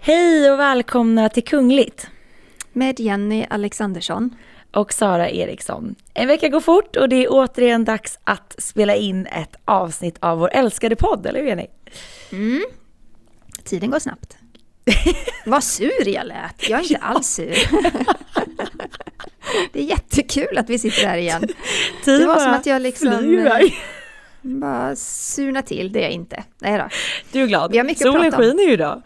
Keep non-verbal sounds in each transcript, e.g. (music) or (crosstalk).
Hej och välkomna till Kungligt. Med Jenny Alexandersson. Och Sara Eriksson. En vecka går fort och det är återigen dags att spela in ett avsnitt av vår älskade podd, eller hur Jenny? Mm. Tiden går snabbt. (laughs) Vad sur jag lät. Jag är inte alls sur. (laughs) (laughs) det är jättekul att vi sitter här igen. Tiden (laughs) det var som att jag liksom... iväg. (laughs) Bara surna till, det är jag inte. Nej då, Du är glad? Vi har mycket att Solen prata om. skiner ju idag.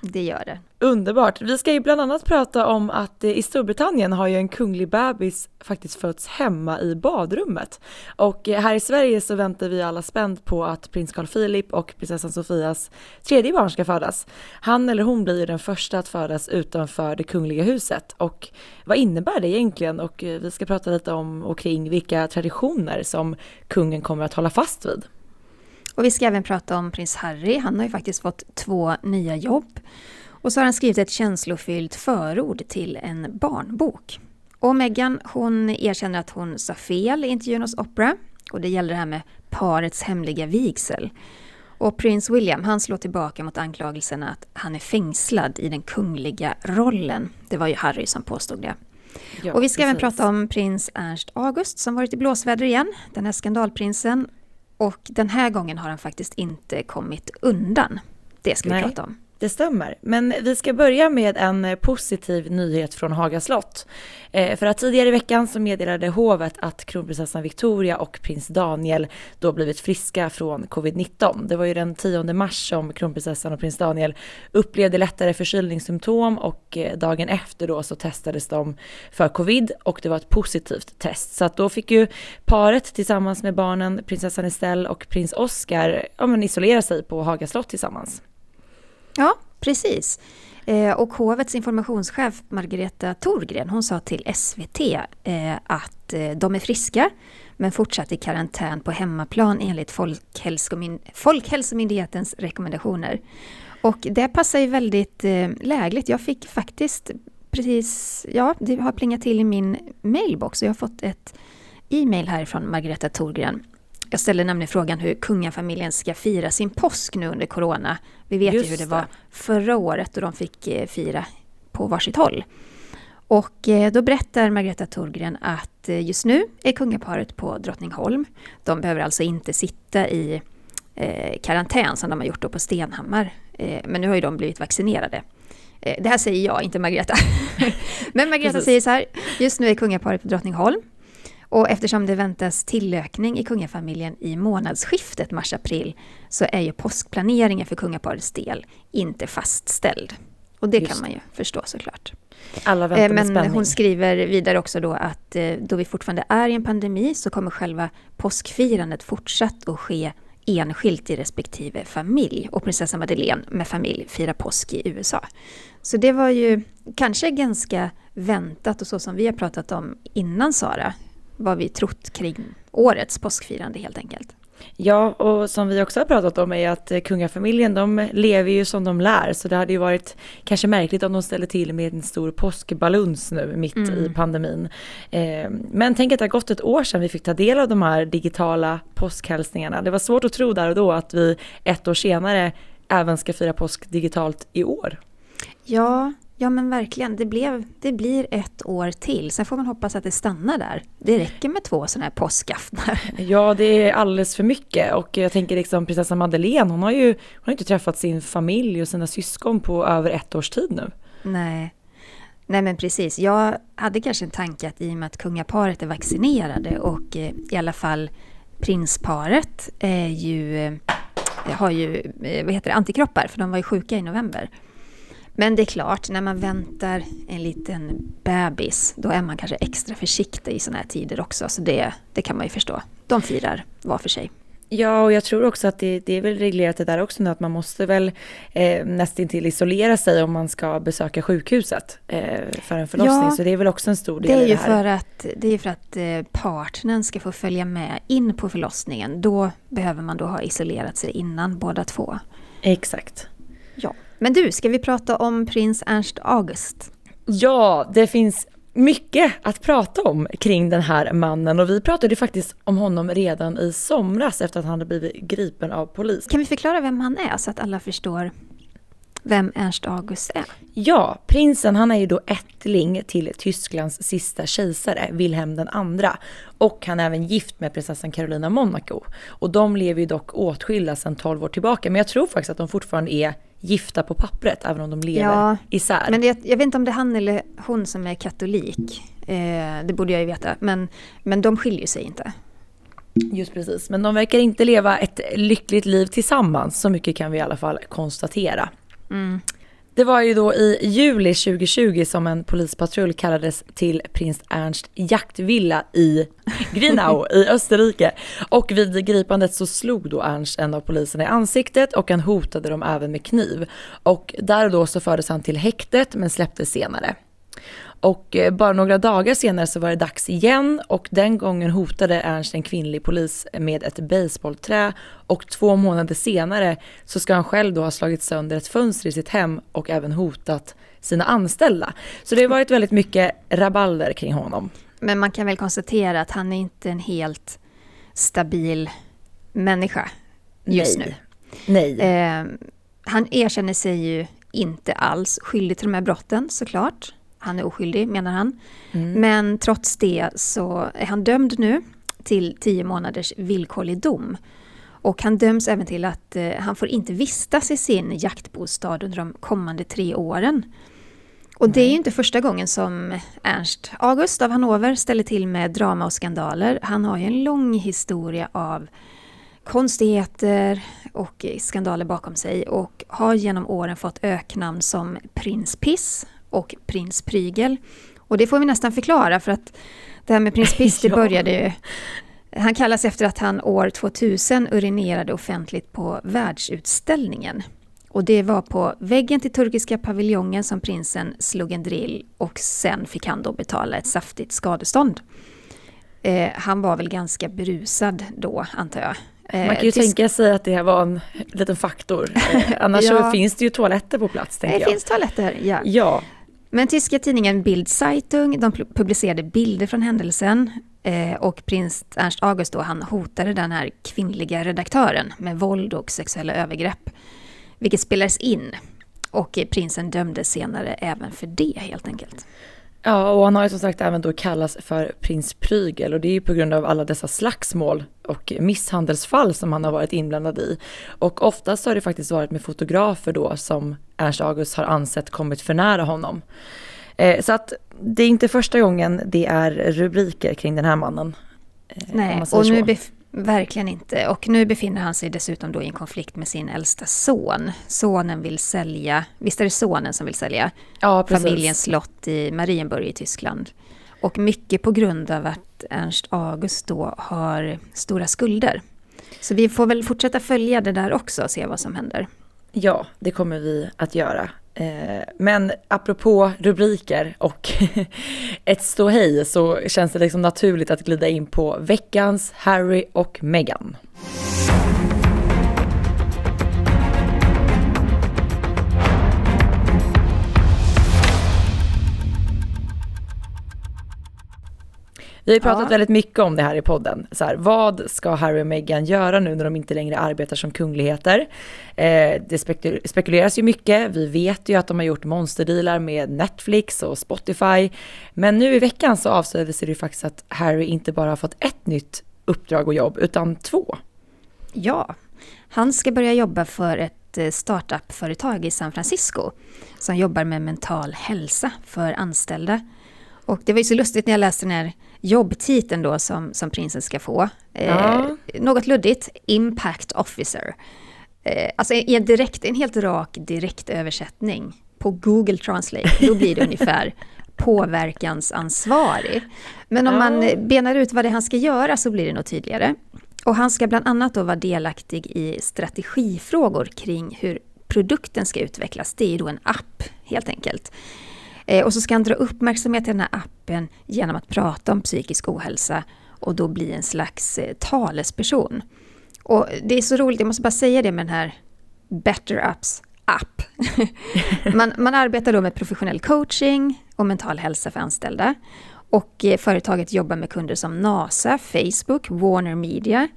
det gör det. Underbart. Vi ska ju bland annat prata om att eh, i Storbritannien har ju en kunglig bebis faktiskt fötts hemma i badrummet. Och eh, här i Sverige så väntar vi alla spänt på att prins Carl Philip och prinsessan Sofias tredje barn ska födas. Han eller hon blir ju den första att födas utanför det kungliga huset. Och vad innebär det egentligen? Och eh, vi ska prata lite om och kring vilka traditioner som kungen kommer att hålla fast vid. Och vi ska även prata om prins Harry. Han har ju faktiskt fått två nya jobb. Och så har han skrivit ett känslofyllt förord till en barnbok. Och Meghan hon erkänner att hon sa fel i intervjun hos Oprah. Och det gäller det här med parets hemliga vigsel. Och prins William han slår tillbaka mot anklagelserna att han är fängslad i den kungliga rollen. Det var ju Harry som påstod det. Ja, och vi ska även precis. prata om prins Ernst August som varit i blåsväder igen, den här skandalprinsen. Och den här gången har han faktiskt inte kommit undan. Det ska vi Nej. prata om. Det stämmer. Men vi ska börja med en eh, positiv nyhet från Haga slott. Eh, för att tidigare i veckan så meddelade hovet att kronprinsessan Victoria och prins Daniel då blivit friska från covid-19. Det var ju den 10 mars som kronprinsessan och prins Daniel upplevde lättare förkylningssymptom och eh, dagen efter då så testades de för covid och det var ett positivt test. Så att då fick ju paret tillsammans med barnen, prinsessan Estelle och prins Oscar, ja men isolera sig på Haga slott tillsammans. Ja, precis. Eh, och hovets informationschef Margareta Thorgren, hon sa till SVT eh, att eh, de är friska men fortsatt i karantän på hemmaplan enligt Folkhälsomyndighetens rekommendationer. Och det passar ju väldigt lägligt. Jag fick faktiskt precis, ja, det har plingat till i min mailbox och jag har fått ett e-mail härifrån Margareta Thorgren. Jag ställde nämligen frågan hur kungafamiljen ska fira sin påsk nu under corona. Vi vet Just ju hur det det. var förra året och de fick eh, fira på varsitt håll. Och eh, då berättar Margareta Thorgren att eh, just nu är kungaparet på Drottningholm. De behöver alltså inte sitta i karantän som de har gjort då på Stenhammar. Men nu har ju de blivit vaccinerade. Det här säger jag, inte Margareta. (laughs) men Margareta Precis. säger så här, just nu är kungaparet på Drottningholm. Och eftersom det väntas tillökning i kungafamiljen i månadsskiftet mars-april så är ju påskplaneringen för kungaparets del inte fastställd. Och det Just kan man ju förstå såklart. Alla väntar Eh, Men spänning. hon skriver vidare också då att eh, då vi fortfarande är i en pandemi så kommer själva påskfirandet fortsatt att ske enskilt i respektive familj. Och prinsessa Madeleine med familj firar påsk i USA. Så det var ju kanske ganska väntat och så som vi har pratat om innan Sara. Vad vi trott kring årets påskfirande helt enkelt. Ja, och som vi också har pratat om är att eh, kungafamiljen, de lever ju som de lär. Så det hade ju varit kanske märkligt om de ställer till med en stor påskbaluns nu mitt Mm. i pandemin. Eh, men tänk att det har gått ett år sedan vi fick ta del av de här digitala påskhälsningarna. Det var svårt att tro där och då att vi ett år senare även ska fira påsk digitalt i år. Ja, ja men verkligen. Det, blev, det blir ett år till. Sen får man hoppas att det stannar där. Det räcker med två sådana här påskaftnar. Ja, det är alldeles för mycket och jag tänker liksom prinsessa Madeleine, hon har ju hon har inte träffat sin familj och sina syskon på över ett års tid nu. Nej. Nej men precis. Jag hade kanske en tanke att i och med att kungaparet är vaccinerade och eh, i alla fall prinsparet är ju, eh, har ju eh, vad heter det, antikroppar för de var ju sjuka i november. Men det är klart, när man väntar en liten bebis då är man kanske extra försiktig i sådana här tider också. Så det, det kan man ju förstå. De firar var för sig. Ja, och jag tror också att det, det är väl reglerat det där också nu att man måste väl eh, nästintill isolera sig om man ska besöka sjukhuset eh, för en förlossning. Ja, Så det är väl också en stor del Det är i ju det här. för att, det är för att eh, partnern ska få följa med in på förlossningen. Då behöver man då ha isolerat sig innan båda två. Exakt. Ja. Men du, ska vi prata om prins Ernst August? Ja, det finns mycket att prata om kring den här mannen och vi pratade faktiskt om honom redan i somras efter att han hade blivit gripen av polis. Kan vi förklara vem han är så att alla förstår vem Ernst August är? Ja, prinsen han är ju då ättling till Tysklands sista kejsare, Wilhelm den andra. Och han är även gift med prinsessan Carolina Monaco. Och de lever ju dock åtskilda sedan 12 år tillbaka, men jag tror faktiskt att de fortfarande är gifta på pappret, även om de lever ja, isär. Men jag, jag vet inte om det är han eller hon som är katolik. Eh, det borde jag ju veta, men, men de skiljer sig inte. Just precis, men de verkar inte leva ett lyckligt liv tillsammans, så mycket kan vi i alla fall konstatera. Mm. Det var ju då i juli 2020 som en polispatrull kallades till prins Ernst jaktvilla i Grinau i (laughs) Österrike. Och vid gripandet så slog då Ernst en av poliserna i ansiktet och han hotade dem även med kniv. Och där och då så fördes han till häktet men släpptes senare. Och eh, bara några dagar senare så var det dags igen och den gången hotade Ernst en kvinnlig polis med ett baseballträ och två månader senare så ska han själv då ha slagit sönder ett fönster i sitt hem och även hotat sina anställda. Så det har varit väldigt mycket rabalder kring honom. Men man kan väl konstatera att han är inte en helt stabil människa just Nej. nu. Nej. Eh, han erkänner sig ju inte alls skyldig till de här brotten såklart han är oskyldig menar han. Mm. Men trots det så är han dömd nu till tio månaders villkorlig dom. Och han döms även till att eh, han får inte vistas i sin jaktbostad under de kommande tre åren. Och det är ju inte första gången som Ernst August av Hannover ställer till med drama och skandaler. Han har ju en lång historia av konstigheter och skandaler bakom sig och har genom åren fått öknamn som Prins Piss och prins Prygel. Och det får vi nästan förklara för att det här med prins (laughs) Piss det började ju han kallas efter att han år 2000 urinerade offentligt på världsutställningen. Och det var på väggen till turkiska paviljongen som prinsen slog en drill och sen fick han då betala ett saftigt skadestånd. Eh, han var väl ganska berusad då, antar jag. Eh, Man kan ju tänka sig att det var en liten faktor. Eh, (laughs) annars ja. så finns det ju toaletter på plats. Det jag. finns toaletter, ja. ja. Men tyska tidningen Bild Zeitung de publicerade bilder från händelsen eh, och prins Ernst August då, han hotade den här kvinnliga redaktören med våld och sexuella övergrepp. Vilket spelades in och eh, prinsen dömdes senare även för det helt enkelt. Ja, och han har ju som sagt även då kallats för prins Prygel och det är ju på grund av alla dessa slagsmål och misshandelsfall som han har varit inblandad i. Och oftast har det faktiskt varit med fotografer då som Ernst August har ansett kommit för nära honom. Eh, så att det är inte första gången det är rubriker kring den här mannen. Eh, Nej, och nu Verkligen inte. Och nu befinner han sig dessutom då i en konflikt med sin äldsta son. Sonen vill sälja, visst är det sonen som vill sälja ja, familjens slott i Marienburg i Tyskland. Och mycket på grund av att Ernst August då har stora skulder. Så vi får väl fortsätta följa det där också och se vad som händer. Ja, det kommer vi att göra. Eh, men apropå rubriker och (laughs) ett ståhej så känns det liksom naturligt att glida in på veckans Harry och Meghan. Vi har ju pratat ja. väldigt mycket om det här i podden. Så här, vad ska Harry och Meghan göra nu när de inte längre arbetar som kungligheter? Eh, det spekuleras ju mycket. Vi vet ju att de har gjort monsterdealar med Netflix och Spotify. Men nu i veckan så avslöjades det ju faktiskt att Harry inte bara har fått ett nytt uppdrag och jobb, utan två. Ja, han ska börja jobba för ett eh, startup-företag i San Francisco som jobbar med mental hälsa för anställda. Och det var ju så lustigt när jag läste den här jobbtiteln då som, som prinsen ska få. Eh, ja. Något luddigt, Impact Officer. Eh, alltså i en, direkt, en helt rak direktöversättning på Google Translate, då blir det (laughs) ungefär påverkansansvarig. Men om ja. man benar ut vad det är han ska göra så blir det nog tydligare. Och han ska bland annat då vara delaktig i strategifrågor kring hur produkten ska utvecklas. Det är ju då en app helt enkelt. Eh, och så ska han dra uppmärksamhet till den här appen genom att prata om psykisk ohälsa och då bli en slags eh, talesperson. Och det är så roligt, jag måste bara säga det med den här Better Ups app. (laughs) man, man arbetar då med professionell coaching och mental hälsa för anställda. Och eh, företaget jobbar med kunder som NASA, Facebook, Warner Media.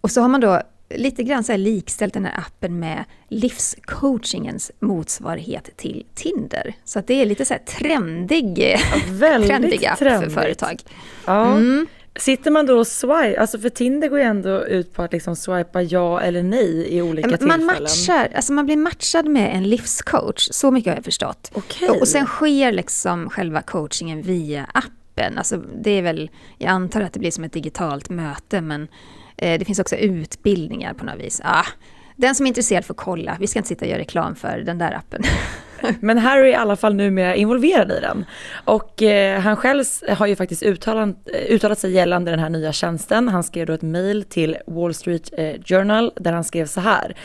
Och så har man då lite grann så likställt den här appen med livscoachingens motsvarighet till Tinder. Så det är lite så här trendig, ja, trendig app trendigt. för företag. Ja. Mm. Sitter man då och swipe, alltså för Tinder går ju ändå ut på att liksom swipa ja eller nej i olika man tillfällen. Matchar, alltså man blir matchad med en livscoach, så mycket har jag förstått. Okay. Och, sen sker liksom själva coachingen via appen. Alltså det är väl, jag antar att det blir som ett digitalt möte men Eh, det finns också utbildningar på något vis. Ah, den som är intresserad får kolla. Vi ska inte sitta och göra reklam för den där appen. (laughs) Men Harry är i alla fall numera involverad i den. Och eh, han själv har ju faktiskt uttalat, eh, uttalat sig gällande den här nya tjänsten. Han skrev då ett mail till Wall Street eh, Journal där han skrev så här.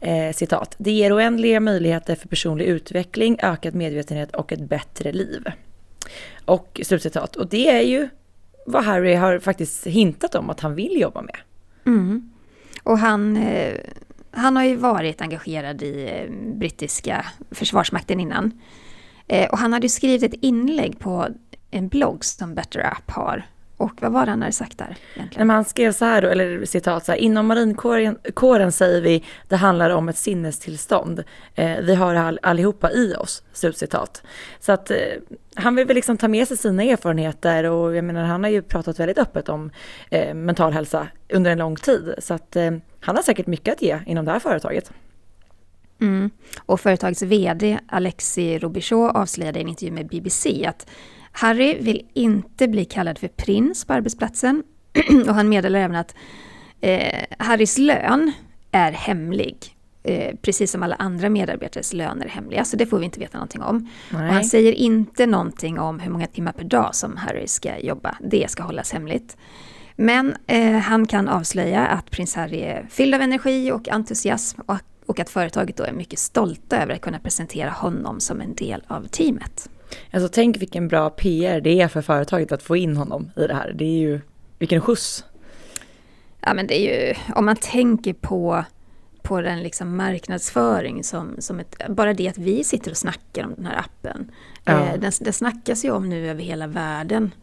Eh, citat. Det ger oändliga möjligheter för personlig utveckling, ökad medvetenhet och ett bättre liv. Och slutcitat. Och det är ju vad Harry har faktiskt hintat om att han vill jobba med. Mm. Och han, eh, han har ju varit engagerad i eh, brittiska försvarsmakten innan. Eh, och han hade skrivit ett inlägg på en blogg som Better App har och vad var det han hade sagt där? Egentligen? Han skrev så här, då, eller citat så här, inom marinkåren säger vi det handlar om ett sinnestillstånd. Eh, vi har all, allihopa i oss, slutcitat. Så att eh, han vill väl liksom ta med sig sina erfarenheter och jag menar han har ju pratat väldigt öppet om eh, mental hälsa under en lång tid. Så att eh, han har säkert mycket att ge inom det här företaget. Mm. Och företagets VD Alexi Robichaud avslöjade i en intervju med BBC att Harry vill inte bli kallad för prins på arbetsplatsen (clears throat) och han meddelar även att eh, Harrys lön är hemlig. Eh, precis som alla andra medarbetares löner är hemliga, så det får vi inte veta någonting om. Han säger inte någonting om hur många timmar per dag som Harry ska jobba. Det ska hållas hemligt. Men eh, han kan avslöja att prins Harry är fylld av energi och entusiasm och, och att företaget då är mycket stolta över att kunna presentera honom som en del av teamet. Alltså tänk vilken bra PR det är för företaget att få in honom i det här. Det är ju, vilken skjuts. Ja men det är ju, om man tänker på, på den liksom marknadsföring som, som ett, bara det att vi sitter och snackar om den här appen. Ja. Eh, den, den snackas ju om nu över hela världen.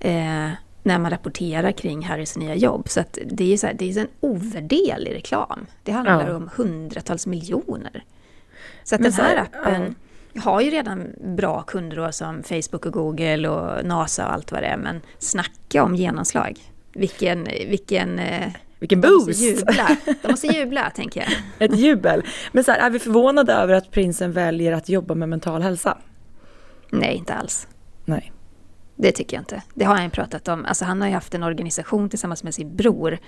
Eh, när man rapporterar kring Harrys nya jobb. Så det är så här, det är en ovärderlig reklam. Det handlar ja. om hundratals miljoner. Så att men den här appen, ja har ju redan bra kunder då, som Facebook och Google och NASA och allt vad det är. Men snacka om genomslag. Vilken, vilken eh, vilken boost! De måste jubla, de måste jubla (laughs) tänker jag. Ett jubel. Men så här, är vi förvånade över att prinsen väljer att jobba med mental hälsa? Nej, inte alls. Nej. Det tycker jag inte. Det har han pratat om. Alltså han har ju haft en organisation tillsammans med sin bror.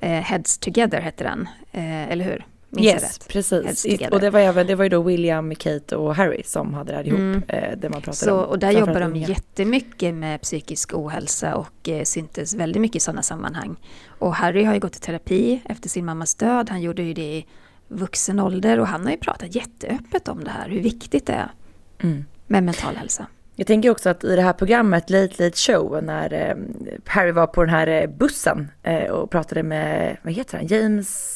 Eh, Heads Together heter den, eh, eller hur? Minns yes, precis. Och det var, även, det var ju då William, Kate och Harry som hade det här ihop. Mm. Eh, där man pratade Så, om, och där jobbar de jättemycket med psykisk ohälsa och eh, syntes väldigt mycket i sådana sammanhang. Och Harry har ju gått i terapi efter sin mammas död. Han gjorde ju det i vuxen ålder och han har ju pratat jätteöppet om det här, hur viktigt det är mm. med mental hälsa. Jag tänker också att i det här programmet Late Late Show när eh, Harry var på den här eh, bussen eh, och pratade med, vad heter han, James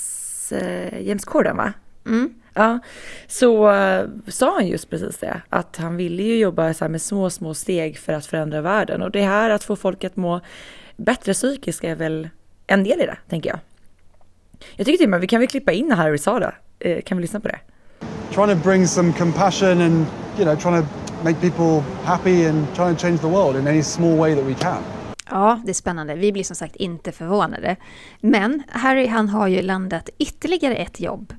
eh, James Corden va? Mm. Ja, så uh, sa han just precis det, att han ville ju jobba så med små, små steg för att förändra världen. Och det här att få folk att må bättre psykiskt är väl en del i det, tänker jag. Jag tycker till och med vi kan väl klippa in när Harry sa det. Uh, kan vi lyssna på det? Trying to bring some compassion and, you know, trying to make people happy and trying to change the world in any small way that we can. Ja, det är spännande. Vi blir som sagt inte förvånade. Men Harry han har ju landat ytterligare ett jobb.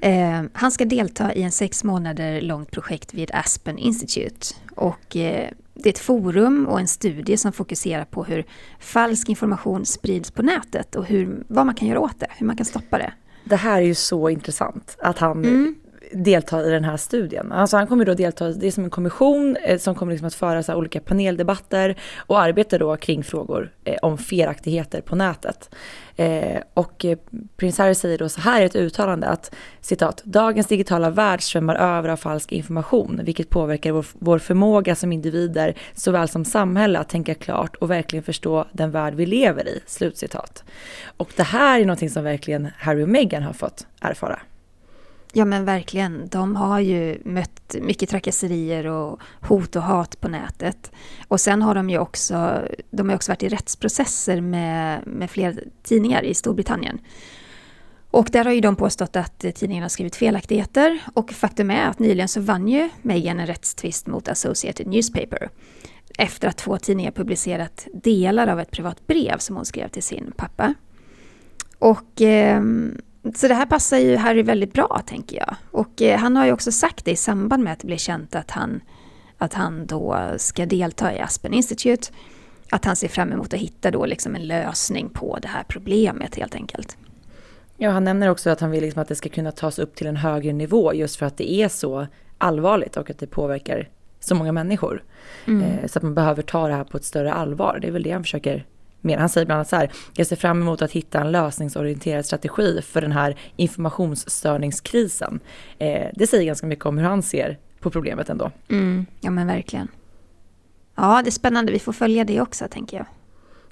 Eh, han ska delta i en sex månader långt projekt vid Aspen Institute. Och eh, det är ett forum och en studie som fokuserar på hur falsk information sprids på nätet och hur, vad man kan göra åt det, hur man kan stoppa det. Det här är ju så intressant att han mm delta i den här studien. Alltså han kommer då delta, det är som en kommission eh, som kommer liksom att föra så olika paneldebatter och arbeta då kring frågor eh, om felaktigheter på nätet. Eh, och eh, prins Harry säger då så här i ett uttalande att citat, dagens digitala värld svämmar över av falsk information, vilket påverkar vår, vår förmåga som individer såväl som samhälle att tänka klart och verkligen förstå den värld vi lever i. Slutcitat. Och det här är någonting som verkligen Harry och Meghan har fått erfara. Ja men verkligen. De har ju mött mycket trakasserier och hot och hat på nätet. Och sen har de ju också, de har också varit i rättsprocesser med, med flera tidningar i Storbritannien. Och där har ju de påstått att tidningen har skrivit felaktigheter och faktum är att nyligen så vann ju Meghan en rättstvist mot Associated Newspaper efter att två tidningar publicerat delar av ett privat brev som hon skrev till sin pappa. Och eh, så det här passar ju Harry väldigt bra, tänker jag. Och eh, han har ju också sagt det i samband med att det blev känt att han, att han då ska delta i Aspen Institute. Att han ser fram emot att hitta då liksom en lösning på det här problemet helt enkelt. Ja, han nämner också att han vill liksom att det ska kunna tas upp till en högre nivå just för att det är så allvarligt och att det påverkar så många människor. Mm. Eh, så att man behöver ta det här på ett större allvar. Det är väl det han försöker mena. Han säger bland annat så här, jag ser fram emot att hitta en lösningsorienterad strategi för den här informationsstörningskrisen. Eh, det säger ganska mycket om hur han ser på problemet ändå. Mm, ja men verkligen. Ja, det är spännande. Vi får följa det också, tänker jag.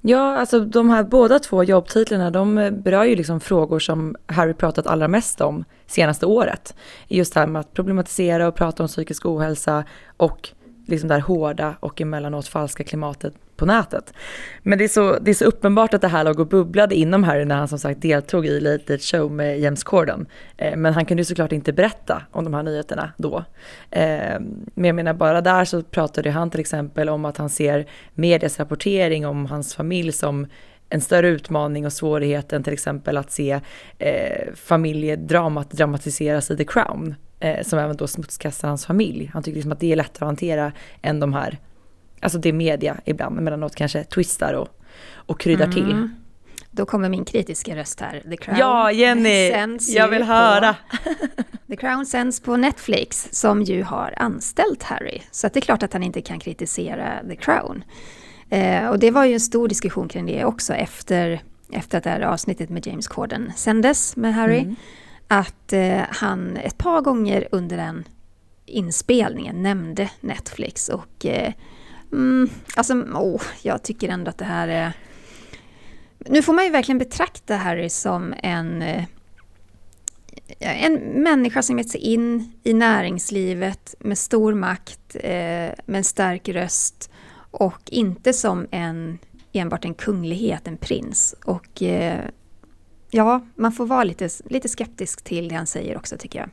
Ja, alltså de här båda två jobbtitlarna, de berör ju liksom frågor som Harry pratat allra mest om senaste året. Just det här med att problematisera och prata om psykisk ohälsa och liksom det här hårda och emellanåt falska klimatet på nätet. Men det är, så, det är så uppenbart att det här låg och bubblade inom Harry när han som sagt deltog i Late Late Show med James Corden. Eh, men han kunde ju såklart inte berätta om de här nyheterna då. Eh, men jag menar bara där så pratade han till exempel om att han ser medias rapportering om hans familj som en större utmaning och svårighet än till exempel att se eh, familjedramat dramatiseras i The Crown. Eh, som även då smutskastar hans familj. Han tycker liksom att det är lättare att hantera än de här, alltså det media ibland emellanåt kanske twistar och, och kryddar mm. till. Då kommer min kritiska röst här. The Crown ja, Jenny! Jag vill höra! (laughs) The Crown sänds på Netflix som ju har anställt Harry. Så det är klart att han inte kan kritisera The Crown. Eh, och det var ju en stor diskussion kring det också efter, efter att det här avsnittet med James Corden sändes med Harry. Mm. Att eh, han ett par gånger under den inspelningen nämnde Netflix och eh, mm, alltså, oh, jag tycker ändå att det här är... Nu får man ju verkligen betrakta Harry som en eh, en människa som gett sig in i näringslivet med stor makt, eh, med en stark röst och inte som en, enbart en kunglighet, en prins. Och eh, ja, man får vara lite, lite skeptisk till det han säger också tycker jag.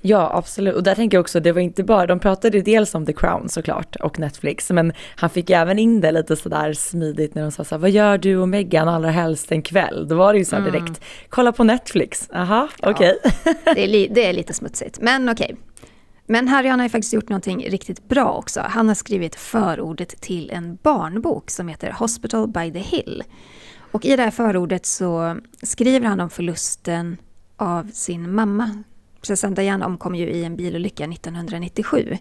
Ja, absolut. Och där tänker jag också, det var inte bara, de pratade dels om The Crown såklart och Netflix, men han fick även in det lite sådär smidigt när de sa så här, vad gör du och Meghan allra helst en kväll? Då var det ju så här direkt, mm. kolla på Netflix, aha, ja, okej. Okay. det, det, är lite smutsigt, men okej. Okay. Men Harry han har ju faktiskt gjort någonting riktigt bra också. Han har skrivit förordet till en barnbok som heter Hospital by the Hill. Och i det här förordet så skriver han om förlusten av sin mamma. Prinsessan Diana omkom ju i en bilolycka 1997.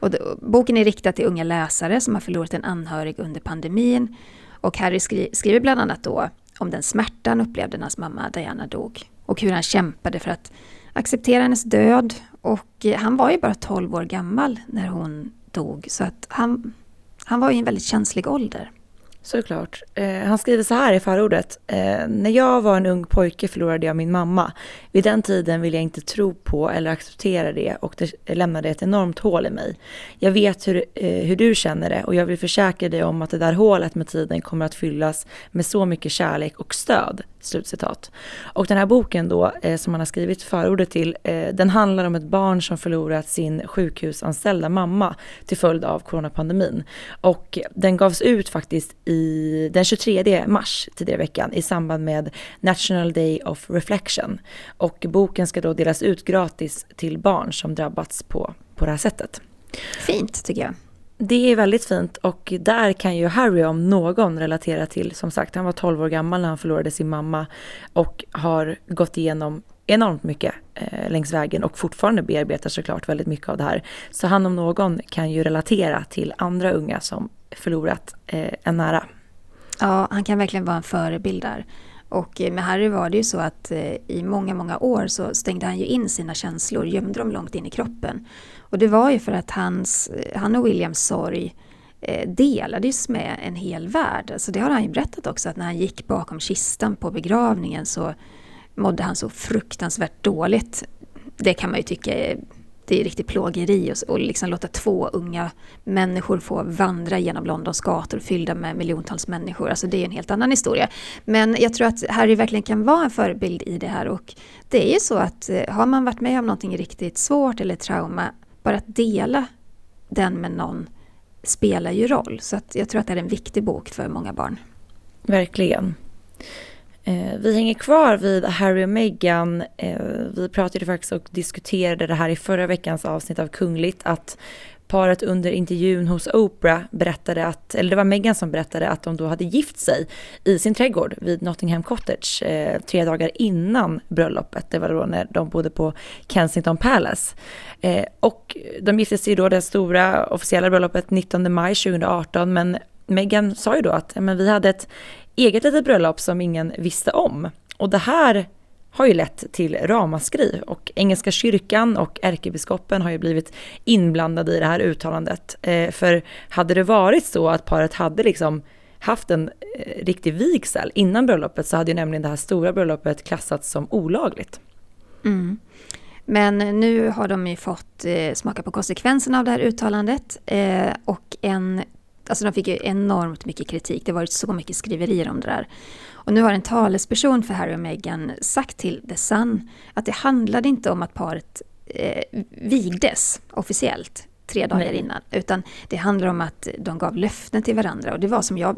Och boken är riktad till unga läsare som har förlorat en anhörig under pandemin. Och Harry skri skriver bland annat då om den smärta han upplevde när hans mamma Diana dog. Och hur han kämpade för att acceptera hennes död. Och eh, han var ju bara 12 år gammal när hon dog. Så att han, han var i en väldigt känslig ålder. Såklart. Eh, han skriver så här i förordet. Eh, när jag var en ung pojke förlorade jag min mamma. Vid den tiden ville jag inte tro på eller acceptera det och det lämnade ett enormt hål i mig. Jag vet hur, eh, hur du känner det och jag vill försäkra dig om att det där hålet med tiden kommer att fyllas med så mycket kärlek och stöd. Slutcitat. Och den här boken då, eh, som han har skrivit förordet till, eh, den handlar om ett barn som förlorat sin sjukhusanställda mamma till följd av coronapandemin. Och den gavs ut faktiskt i den 23 mars tidigare i veckan i samband med National Day of Reflection. Och boken ska då delas ut gratis till barn som drabbats på, på det här sättet. Fint tycker jag. Det är väldigt fint och där kan ju Harry om någon relatera till, som sagt han var 12 år gammal när han förlorade sin mamma och har gått igenom enormt mycket eh, längs vägen och fortfarande bearbetar såklart väldigt mycket av det här. Så han om någon kan ju relatera till andra unga som förlorat eh, en nära. Ja, han kan verkligen vara en förebild där. Och eh, med Harry var det ju så att eh, i många, många år så stängde han ju in sina känslor, gömde dem långt in i kroppen. Och det var ju för att hans, eh, han och Williams sorg eh, delades med en hel värld. Så det har han ju berättat också, att när han gick bakom kistan på begravningen så mådde han så fruktansvärt dåligt. det kan man ju tycka är det är riktigt plågeri och, och liksom låta två unga människor få vandra genom Londons gator fyllda med miljontals människor. Alltså det är en helt annan historia. Men jag tror att Harry verkligen kan vara en förebild i det här och det är ju så att eh, har man varit med om någonting riktigt svårt eller trauma, bara att dela den med någon spelar ju roll. Så att jag tror att det är en viktig bok för många barn. Verkligen. Eh, vi hänger kvar vid Harry och Meghan. Eh, vi pratade faktiskt och diskuterade det här i förra veckans avsnitt av Kungligt att paret under intervjun hos Oprah berättade att, eller det var Meghan som berättade att de då hade gift sig i sin trädgård vid Nottingham Cottage eh, tre dagar innan bröllopet. Det var då när de bodde på Kensington Palace. Eh, och de gifte sig då det stora officiella bröllopet 19 maj 2018 men Meghan sa ju då att men vi hade ett eget litet bröllop som ingen visste om. Och det här har ju lett till ramaskri och Engelska kyrkan och ärkebiskopen har ju blivit inblandade i det här uttalandet. Eh, för hade det varit så att paret hade liksom haft en eh, riktig vigsel innan bröllopet så hade ju nämligen det här stora bröllopet klassats som olagligt. Mm. Men nu har de ju fått eh, smaka på konsekvenserna av det här uttalandet eh, och en Alltså de fick ju enormt mycket kritik, det har varit så mycket skriverier om det där. Och nu har en talesperson för Harry och Meghan sagt till The Sun att det handlade inte om att paret eh, vigdes officiellt tre dagar Nej. innan, utan det handlar om att de gav löften till varandra. Och det var som jag,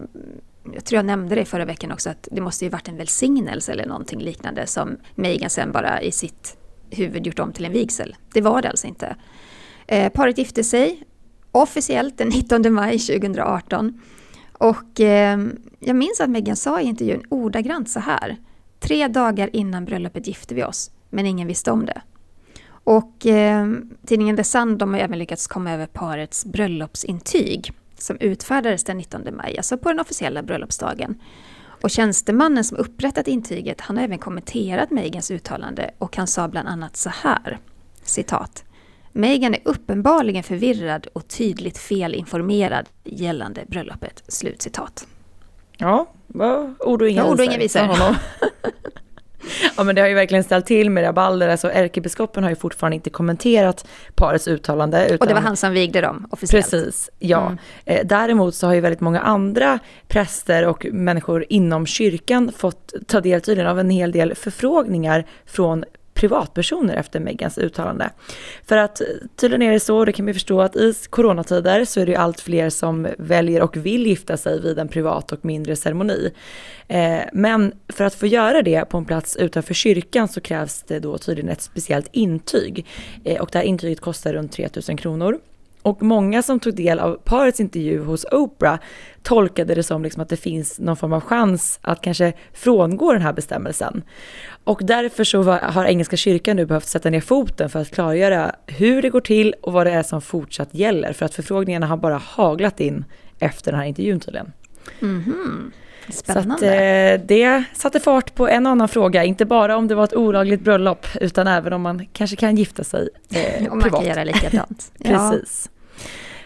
jag tror jag nämnde det förra veckan också, att det måste ju varit en välsignelse eller någonting liknande som Meghan sen bara i sitt huvud gjort om till en vigsel. Det var det alltså inte. Eh, paret gifte sig officiellt den 19 maj 2018. Och eh, jag minns att Meghan sa i intervjun ordagrant så här. Tre dagar innan bröllopet gifte vi oss, men ingen visste om det. Och eh, tidningen The Sun de har även lyckats komma över parets bröllopsintyg som utfärdades den 19 maj, alltså på den officiella bröllopsdagen. Och tjänstemannen som upprättat intyget, han har även kommenterat Megans uttalande och han sa bland annat så här, citat. Meghan är uppenbarligen förvirrad och tydligt felinformerad gällande bröllopet. Slutcitat. Ja, ord och inga ja, ord och inga visor. (laughs) ja men det har ju verkligen ställt till med rabalder. Alltså ärkebiskopen har ju fortfarande inte kommenterat parets uttalande. Utan... Och det var han som vigde dem officiellt. Precis, ja. Mm. Eh, däremot så har ju väldigt många andra präster och människor inom kyrkan fått ta del tydligen av en hel del förfrågningar från privatpersoner efter Megans uttalande. För att eh, tydligen är det så, det kan vi förstå att i coronatider så är det ju allt fler som väljer och vill gifta sig vid en privat och mindre ceremoni. Eh, men för att få göra det på en plats utanför kyrkan så krävs det då tydligen ett speciellt intyg. Eh, och det här intyget kostar runt 3000 kronor. Och många som tog del av parets intervju hos Oprah tolkade det som liksom att det finns någon form av chans att kanske frångå den här bestämmelsen. Och därför så har Engelska kyrkan nu behövt sätta ner foten för att klargöra hur det går till och vad det är som fortsatt gäller. För att förfrågningarna har bara haglat in efter den här intervjun tydligen. Mm -hmm. Spännande. Så att, eh, det satte fart på en annan fråga, inte bara om det var ett olagligt bröllop, utan även om man kanske kan gifta sig eh, (laughs) Om man kan göra likadant. (laughs) Precis.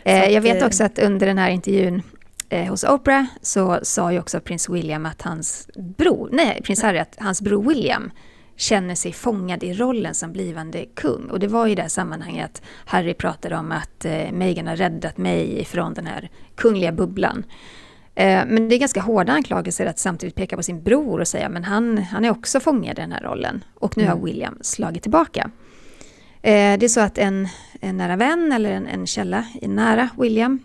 Eh, jag vet eh, också att under den här intervjun eh, hos Oprah så sa ju också prins William att hans bror, nej prins Harry, att hans bror William känner sig fångad i rollen som blivande kung. Och det var i det här sammanhanget att Harry pratade om att eh, Meghan har räddat mig från den här kungliga bubblan. Eh, men det är ganska hårda anklagelser att samtidigt peka på sin bror och säga men han, han är också fångad i den här rollen. Och nu mm. har William slagit tillbaka. Eh, det är så att en, en nära vän eller en, en källa nära William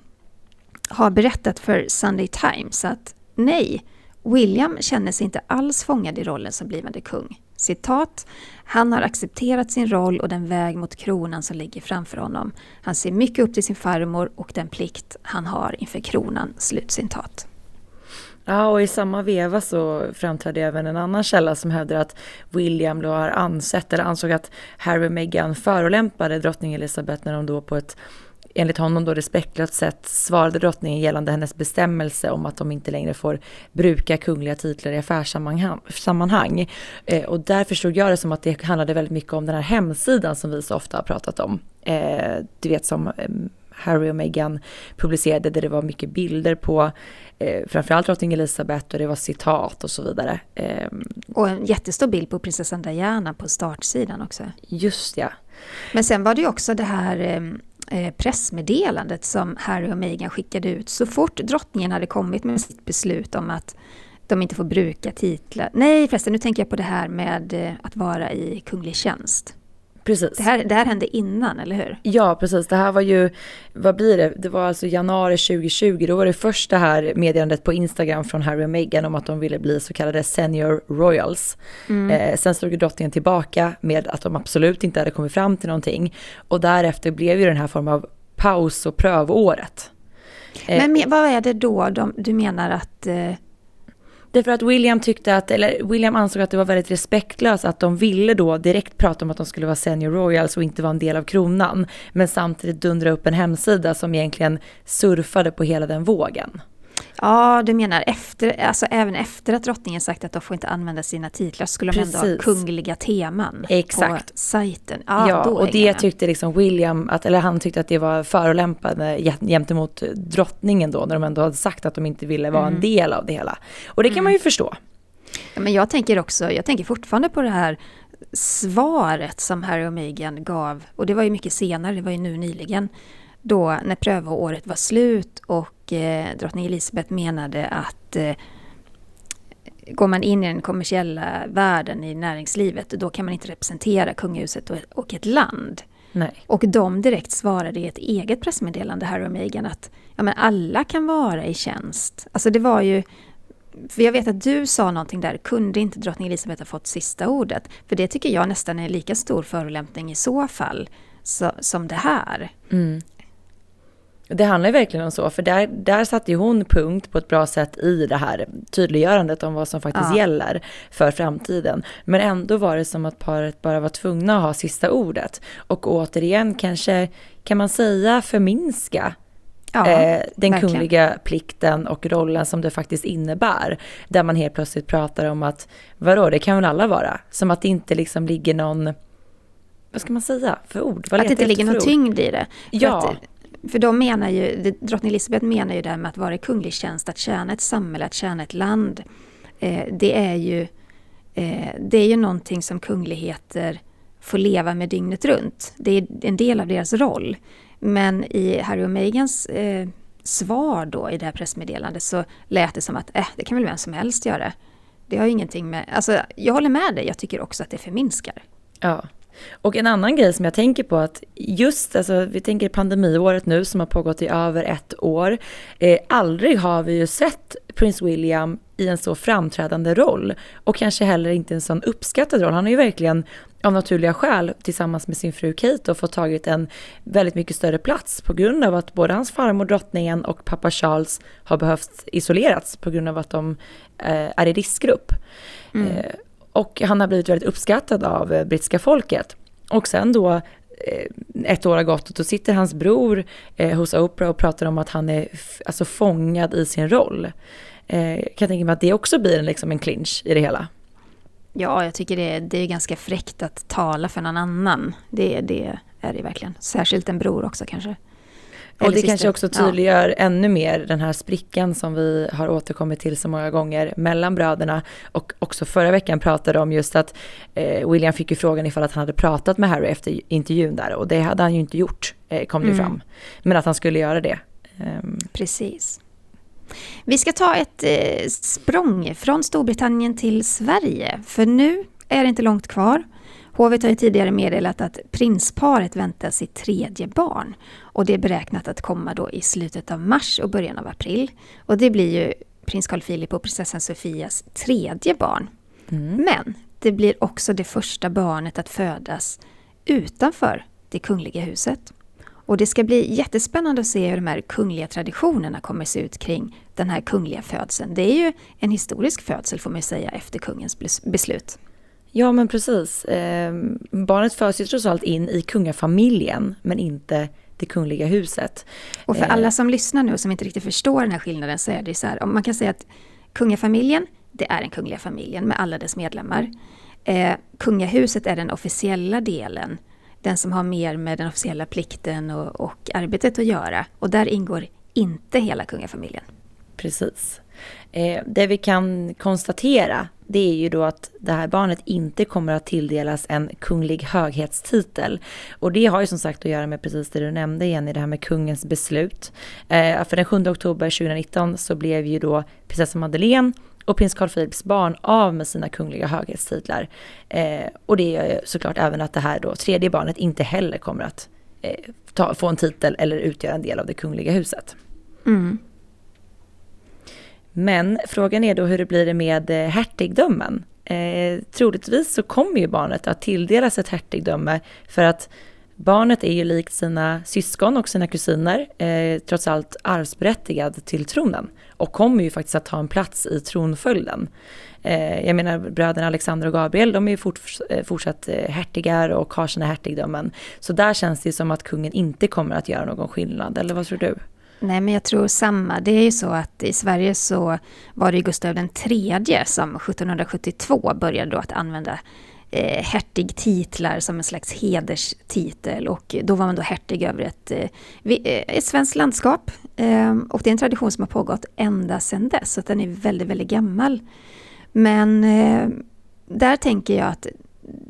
har berättat för Sunday Times att nej, William känner sig inte alls fångad i rollen som blivande kung. Citat, han har accepterat sin roll och den väg mot kronan som ligger framför honom. Han ser mycket upp till sin farmor och den plikt han har inför kronan. Slutcitat. Ja, och i samma veva så framträdde även en annan källa som hävdar att William då har ansett eller ansåg att Harry och Meghan förolämpade drottning Elizabeth när de då på ett enligt honom då respektlöst sätt svarade drottningen gällande hennes bestämmelse om att de inte längre får bruka kungliga titlar i affärssammanhang. Eh, och där förstod jag det som att det handlade väldigt mycket om den här hemsidan som vi så ofta har pratat om. Eh, du vet som eh, Harry och Meghan publicerade där det var mycket bilder på eh, framförallt drottning Elizabeth och det var citat och så vidare. Eh, och en jättestor bild på prinsessan Diana på startsidan också. Just ja. Men sen var det ju också det här eh, eh, Eh, pressmeddelandet som Harry och Meghan skickade ut så fort drottningen hade kommit med sitt beslut om att de inte får bruka titlar. Nej förresten, nu tänker jag på det här med eh, att vara i kunglig tjänst. Precis. Det här, det här hände innan, eller hur? Ja, precis. Det här var ju, vad blir det? Det var alltså januari 2020. Då var det första här meddelandet på Instagram från Harry och Meghan om att de ville bli så kallade senior royals. Mm. Eh, sen slog drottningen tillbaka med att de absolut inte hade kommit fram till någonting. Och därefter blev ju den här formen av paus och prövåret. Eh, Men vad är det då de, du menar att eh Därför att William tyckte att, eller William ansåg att det var väldigt respektlöst att de ville då direkt prata om att de skulle vara senior royals och inte vara en del av kronan. Men samtidigt dundra upp en hemsida som egentligen surfade på hela den vågen. Ja, du menar efter, alltså även efter att drottningen sagt att de får inte använda sina titlar skulle de Precis. ändå ha kungliga teman Exakt. på sajten. Ja, ja och det tyckte liksom William, att, eller han tyckte att det var förolämpande gentemot drottningen då när de ändå hade sagt att de inte ville vara mm. en del av det hela. Och det kan mm. man ju förstå. Ja, men jag tänker också, jag tänker fortfarande på det här svaret som Harry och Meghan gav, och det var ju mycket senare, det var ju nu nyligen, då när prövoåret var slut och eh, drottning Elizabeth menade att eh, går man in i den kommersiella världen i näringslivet då kan man inte representera kungahuset och, och ett land. Nej. Och de direkt svarade i ett eget pressmeddelande, Harry och Meghan, att ja, men alla kan vara i tjänst. Alltså det var ju för jag vet att du sa någonting där, kunde inte drottning Elizabeth ha fått sista ordet? För det tycker jag nästan är lika stor förolämpning i så fall så, som det här. Mm. Det handlar ju verkligen om så, för där, där satte ju hon punkt på ett bra sätt i det här tydliggörandet om vad som faktiskt ja. gäller för framtiden. Men ändå var det som att paret bara var tvungna att ha sista ordet. Och återigen kanske, kan man säga förminska Ja, eh, den verkligen. kungliga plikten och rollen som det faktiskt innebär. Där man helt plötsligt pratar om att, vadå, det kan väl alla vara? Som att det inte liksom ligger någon, vad ska man säga för ord? Vad att det inte ligger någon tyngd i det. ja. Att, för de menar ju, drottning Elizabeth menar ju det här med att vara i kunglig tjänst, att tjäna ett samhälle, att tjäna ett land. Eh, det är ju eh, det är ju någonting som kungligheter får leva med dygnet runt. Det är en del av deras roll. Men i Harry och Meghans eh, svar då i det här pressmeddelandet så lät det som att eh, det kan väl vem som helst göra. Det har ingenting med, alltså jag håller med dig, jag tycker också att det förminskar. Ja. Och en annan grej som jag tänker på att just, alltså vi tänker pandemiåret nu som har pågått i över ett år. Eh, aldrig har vi ju sett prins William i en så framträdande roll och kanske heller inte en sån uppskattad roll. Han har ju verkligen av naturliga skäl tillsammans med sin fru Kate och fått tagit en väldigt mycket större plats på grund av att både hans farmor drottningen och pappa Charles har behövt isolerats på grund av att de eh, är i riskgrupp. Mm. Eh, och han har blivit väldigt uppskattad av eh, brittiska folket. Och sen då eh, ett år har gått och då sitter hans bror eh, hos Oprah och pratar om att han är alltså fångad i sin roll. Eh, kan jag tänka mig att det också blir en, liksom en clinch i det hela. Ja, jag tycker det, det är ganska fräckt att tala för någon annan. Det, det är det verkligen. Särskilt en bror också kanske. Och det kanske också tydliggör ja. ännu mer den här sprickan som vi har återkommit till så många gånger mellan bröderna. Och också förra veckan pratade om just att eh, William fick ju frågan ifall att han hade pratat med Harry efter intervjun där. Och det hade han ju inte gjort, eh, kom det mm. fram. Men att han skulle göra det. Um. Precis. Vi ska ta ett eh, språng från Storbritannien till Sverige. För nu är det inte långt kvar. Hovet har ju tidigare meddelat att prinsparet väntar sitt tredje barn. Och det är beräknat att komma då i slutet av mars och början av april. Och det blir ju prins Carl Philip och prinsessan Sofias tredje barn. Mm. Men det blir också det första barnet att födas utanför det kungliga huset. Och det ska bli jättespännande att se hur de här kungliga traditionerna kommer se ut kring den här kungliga födseln. Det är ju en historisk födsel får man säga efter kungens beslut. Ja men precis. Eh, barnet föds ju trots allt in i kungafamiljen men inte det kungliga huset. Och för eh. alla som lyssnar nu och som inte riktigt förstår den här skillnaden så är det så här, man kan säga att kungafamiljen, det är den kungliga familjen med alla dess medlemmar. Eh, kungahuset är den officiella delen den som har mer med den officiella plikten och, och arbetet att göra. Och där ingår inte hela kungafamiljen. Precis. Eh, det vi kan konstatera det är ju då att det här barnet inte kommer att tilldelas en kunglig höghetstitel. Och det har ju som sagt att göra med precis det du nämnde igen i det här med kungens beslut. Eh, för den 7 oktober 2019 så blev ju då prinsessa Madeleine och prins Carl Philips barn av med sina kungliga höghetstitlar. Eh, och det gör ju såklart även att det här då tredje barnet inte heller kommer att eh, ta, få en titel eller utgöra en del av det kungliga huset. Mm. Men frågan är då hur det blir med eh, hertigdömen. Eh, troligtvis så kommer ju barnet att tilldelas ett hertigdöme för att barnet är ju likt sina syskon och sina kusiner eh, trots allt arvsberättigad till tronen och kommer ju faktiskt att ta en plats i tronföljden. Eh, jag menar bröderna Alexander och Gabriel, de är ju fort, eh, fortsatt eh, hertigar och har sina hertigdömen. Så där känns det som att kungen inte kommer att göra någon skillnad, eller vad tror du? Nej, men jag tror samma. Det är ju så att i Sverige så var det Gustav III som 1772 började då att använda eh, hertigtitlar som en slags hederstitel och då var man då hertig över ett, eh, eh ett svenskt landskap. Eh, och det är en tradition som har pågått ända sedan dess, så den är väldigt, väldigt gammal. Men eh, där tänker jag att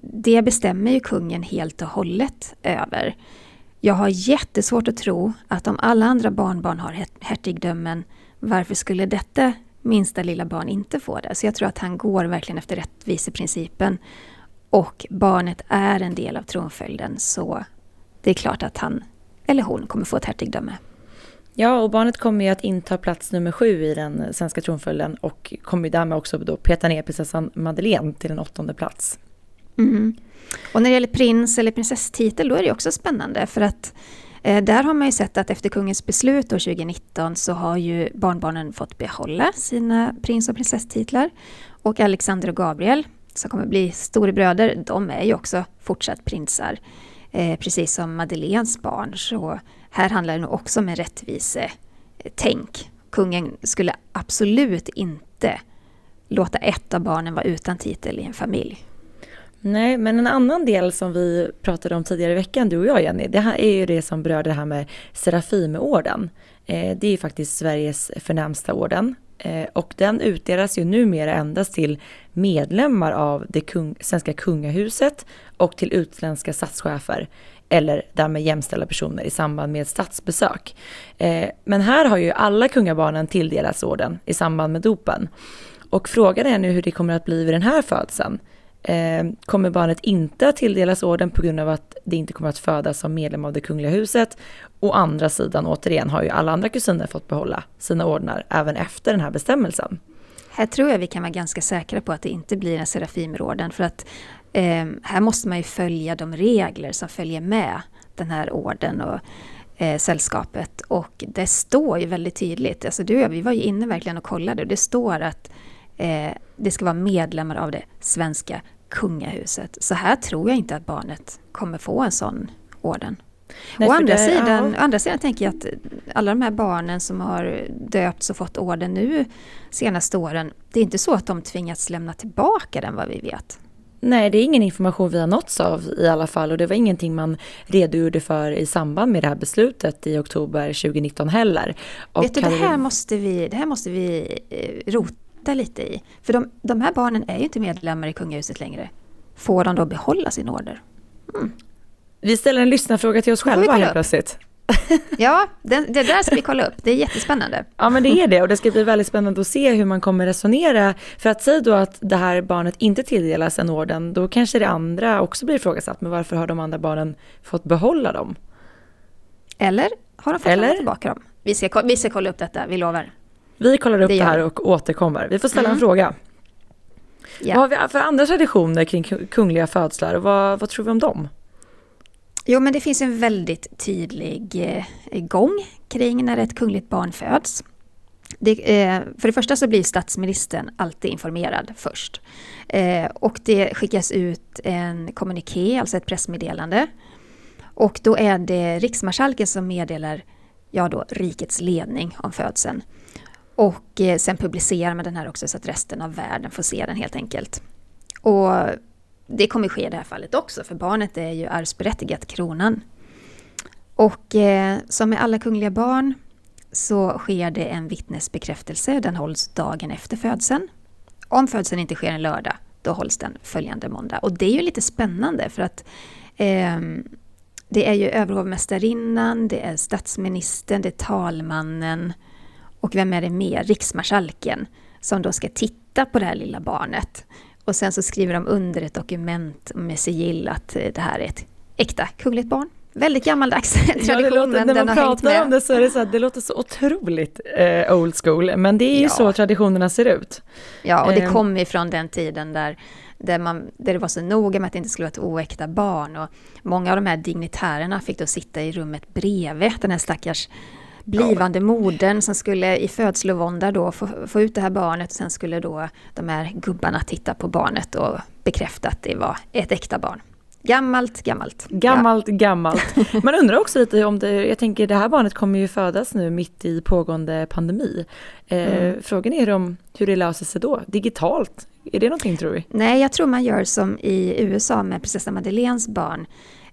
det bestämmer ju kungen helt och hållet över. Jag har jättesvårt att tro att om alla andra barnbarn har hertigdömen, varför skulle detta minsta lilla barn inte få det? Så jag tror att han går verkligen efter rättviseprincipen. Och barnet är en del av tronföljden, så det är klart att han eller hon kommer få ett hertigdöme. Ja, och barnet kommer ju att inta plats nummer sju i den svenska tronföljden och kommer ju därmed också då peta ner prinsessan Madeleine till en åttonde plats. Mm. Och när det gäller prins eller prinsesstitel då är det också spännande för att eh, där har man ju sett att efter kungens beslut år 2019 så har ju barnbarnen fått behålla sina prins och prinsesstitlar. Och Alexander och Gabriel som kommer bli storebröder, de är ju också fortsatt prinsar. Eh, precis som Madeleines barn. Så här handlar det nog också om en rättvisetänk. Eh, Kungen skulle absolut inte låta ett av barnen vara utan titel i en familj. Nej, men en annan del som vi pratade om tidigare i veckan, du och jag Jenny, det här är ju det som berör det här med Serafimorden. Eh, det är ju faktiskt Sveriges förnämsta orden eh, och den utdelas ju numera endast till medlemmar av det kung, svenska kungahuset och till utländska statschefer eller därmed jämställda personer i samband med statsbesök. Eh, men här har ju alla kungabarnen tilldelats orden i samband med dopen. Och frågan är nu hur det kommer att bli vid den här födseln. Eh, kommer barnet inte att tilldelas orden på grund av att det inte kommer att födas som medlem av det kungliga huset. Å andra sidan, återigen, har ju alla andra kusiner fått behålla sina ordnar även efter den här bestämmelsen. Här tror jag vi kan vara ganska säkra på att det inte blir en Serafimerorden för att eh, här måste man ju följa de regler som följer med den här orden och eh, sällskapet. Och det står ju väldigt tydligt, alltså du och jag, vi var ju inne verkligen och kollade och det står att eh, det ska vara medlemmar av det svenska kungahuset. Så här tror jag inte att barnet kommer få en sån orden. Nej, å, andra det, sidan, ja. andra sidan tänker jag att alla de här barnen som har döpts och fått orden nu senaste åren, det är inte så att de tvingats lämna tillbaka den vad vi vet. Nej, det är ingen information vi har nåtts av i alla fall och det var ingenting man redogjorde för i samband med det här beslutet i oktober 2019 heller. Och vet du, det här, måste vi, det här måste vi eh, rota titta lite i. För de, de här barnen är ju inte medlemmar i kungahuset längre. Får de då behålla sin order? Mm. Vi ställer en lyssnarfråga till oss själva helt plötsligt. (laughs) Ja, det, det, där ska vi kolla upp. Det är jättespännande. Ja, men det är det och det ska bli väldigt spännande att se hur man kommer resonera. För att säga då att det här barnet inte tilldelas en orden, då kanske det andra också blir ifrågasatt. Men varför har de andra barnen fått behålla dem? Eller har de fått Eller? tillbaka dem? Vi ska, vi ska kolla upp detta, vi lovar. Vi kollar upp det, det här och återkommer. Vi får ställa mm. en fråga. Ja. Vad har vi för andra traditioner kring kungliga födslar och vad, vad tror vi om dem? Jo, men det finns en väldigt tydlig eh, gång kring när ett kungligt barn föds. Det, eh, för det första så blir statsministern alltid informerad först. Eh, och det skickas ut en kommuniké, alltså ett pressmeddelande. Och då är det riksmarskalken som meddelar ja då, rikets ledning om födseln. Och eh, sen publicerar man den här också så att resten av världen får se den helt enkelt. Och det kommer ske i det här fallet också, för barnet är ju arvsberättigat kronan. Och eh, som med alla kungliga barn så sker det en vittnesbekräftelse. Den hålls dagen efter födseln. Om födseln inte sker en lördag, då hålls den följande måndag. Och det är ju lite spännande för att eh, det är ju överhovmästarinnan, det är statsministern, det är talmannen och vem är det mer? Riksmarskalken som då ska titta på det här lilla barnet. Och sen så skriver de under ett dokument med sigill att det här är ett äkta kungligt barn. Väldigt gammaldags (laughs) tradition. Ja, låter, när man pratar om det så är det så att det låter så otroligt eh, old school, men det är ju ja. så traditionerna ser ut. Ja, och det eh. kommer ifrån den tiden där, där, man, där det var så noga med att det inte skulle vara ett oäkta barn. Och många av de här dignitärerna fick då sitta i rummet bredvid den här stackars blivande ja. modern som skulle i födslovånda då få, få ut det här barnet och sen skulle då de här gubbarna titta på barnet och bekräfta att det var ett äkta barn. Gammalt, gammalt. Gammalt, ja. gammalt. Man undrar också lite om det, jag tänker det här barnet kommer ju födas nu mitt i pågående pandemi. Eh, mm. Frågan är om hur det löser sig då, digitalt? Är det någonting tror vi? Nej, jag tror man gör som i USA med prinsessa Madeleines barn.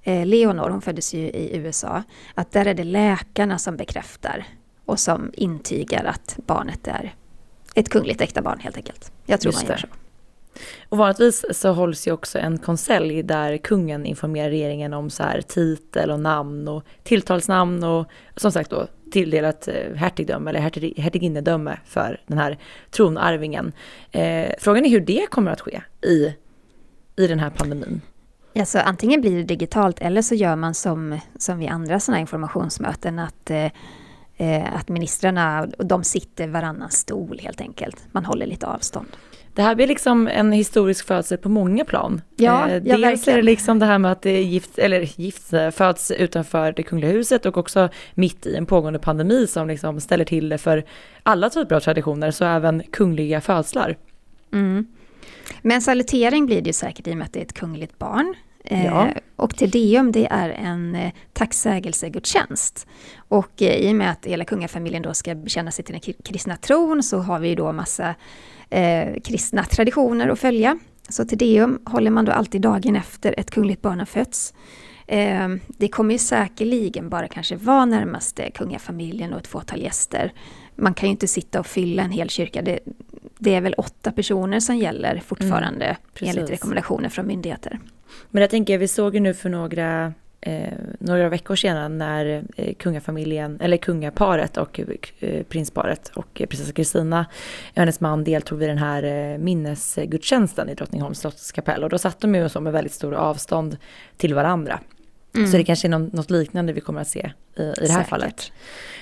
Eh, Leonor, hon föddes ju i USA. Att där är det läkarna som bekräftar och som intygar att barnet är ett kungligt äkta barn helt enkelt. Jag tror Just man gör så. Och vanligtvis så hålls ju också en konselj där kungen informerar regeringen om så här titel och namn och tilltalsnamn och som sagt då tilldelat eh, hertigdöme eller hertig, hertiginnedöme för den här tronarvingen. Eh, frågan är hur det kommer att ske i, i den här pandemin. Alltså, antingen blir det digitalt eller så gör man som, som vid andra sådana informationsmöten att, eh, eh, att ministrarna de sitter varannan stol helt enkelt. Man håller lite avstånd. Det här blir liksom en historisk födsel på många plan. Ja, eh, Dels verkligen. är det liksom det här med att det gift, eller gift eh, föds utanför det kungliga huset och också mitt i en pågående pandemi som liksom ställer till det för alla typer av traditioner, så även kungliga födslar. Mm. Men salutering blir det ju säkert i och med att det är ett kungligt barn. Eh, ja. Och Tedeum det är en eh, tacksägelsegudstjänst. Och eh, i och med att hela kungafamiljen då ska bekänna sig till den kristna tron så har vi då massa eh, kristna traditioner att följa. Så Tedeum håller man då alltid dagen efter ett kungligt barn har fötts. Eh, det kommer ju säkerligen bara kanske vara närmaste kungafamiljen och ett fåtal gäster. Man kan ju inte sitta och fylla en hel kyrka. Det, det är väl åtta personer som gäller fortfarande mm, enligt rekommendationer från myndigheter. Men jag tänker, vi såg ju nu för några, eh, några veckor sedan när eh, kungafamiljen, eller kungaparet och eh, prinsparet och prinsessa Kristina hennes man deltog vid den här eh, minnesgudstjänsten i Drottningholms slottskapell. Och då satt de ju så med väldigt stor avstånd till varandra. Mm. Så det kanske är något liknande vi kommer att se i, i det här Säkert. fallet.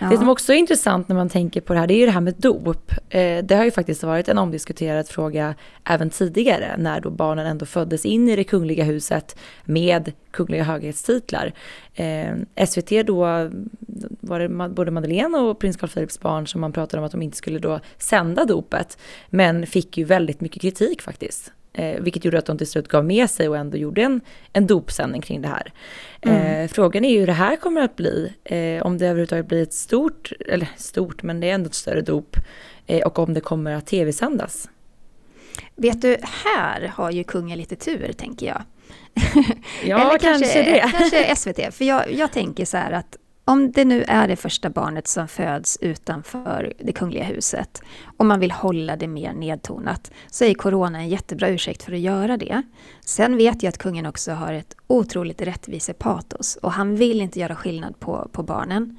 Ja. Det som också är intressant när man tänker på det här, det är ju det här med dop. Eh, det har ju faktiskt varit en omdiskuterad fråga även tidigare, när då barnen ändå föddes in i det kungliga huset med kungliga höghetstitlar. Eh, SVT då, var det både Madeleine och prins Carl Philips barn som man pratade om att de inte skulle då sända dopet, men fick ju väldigt mycket kritik faktiskt. Eh, vilket gjorde att de till slut gav med sig och ändå gjorde en, en dopsändning kring det här. Mm. Eh, frågan är ju hur det här kommer att bli. Eh, om det överhuvudtaget blir ett stort, eller stort, men det är ändå ett större dop. Eh, och om det kommer att tv-sändas. Vet du, här har ju kungen lite tur tänker jag. Ja, (laughs) Eller kanske, kanske det. kanske SVT. För jag, jag tänker så här att om det nu är det första barnet som föds utanför det kungliga huset och man vill hålla det mer nedtonat så är corona en jättebra ursäkt för att göra det. Sen vet jag att kungen också har ett otroligt rättvisepatos och han vill inte göra skillnad på, på barnen.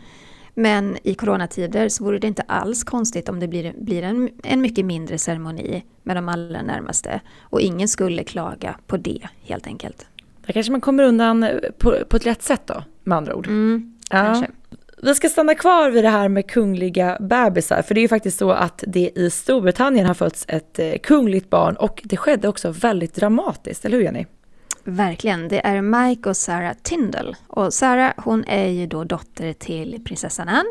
Men i coronatider så vore det inte alls konstigt om det blir, blir en, en mycket mindre ceremoni med de allra närmaste och ingen skulle klaga på det helt enkelt. Där kanske man kommer undan på, på ett lätt sätt då, med andra ord. Mm. Ja. Vi ska stanna kvar vid det här med kungliga bebisar, för det är ju faktiskt så att det i Storbritannien har fötts ett eh, kungligt barn och det skedde också väldigt dramatiskt, eller hur Jenny? Verkligen, det är Mike och Sarah Tyndall. Och Sarah hon är ju då dotter till prinsessan Anne,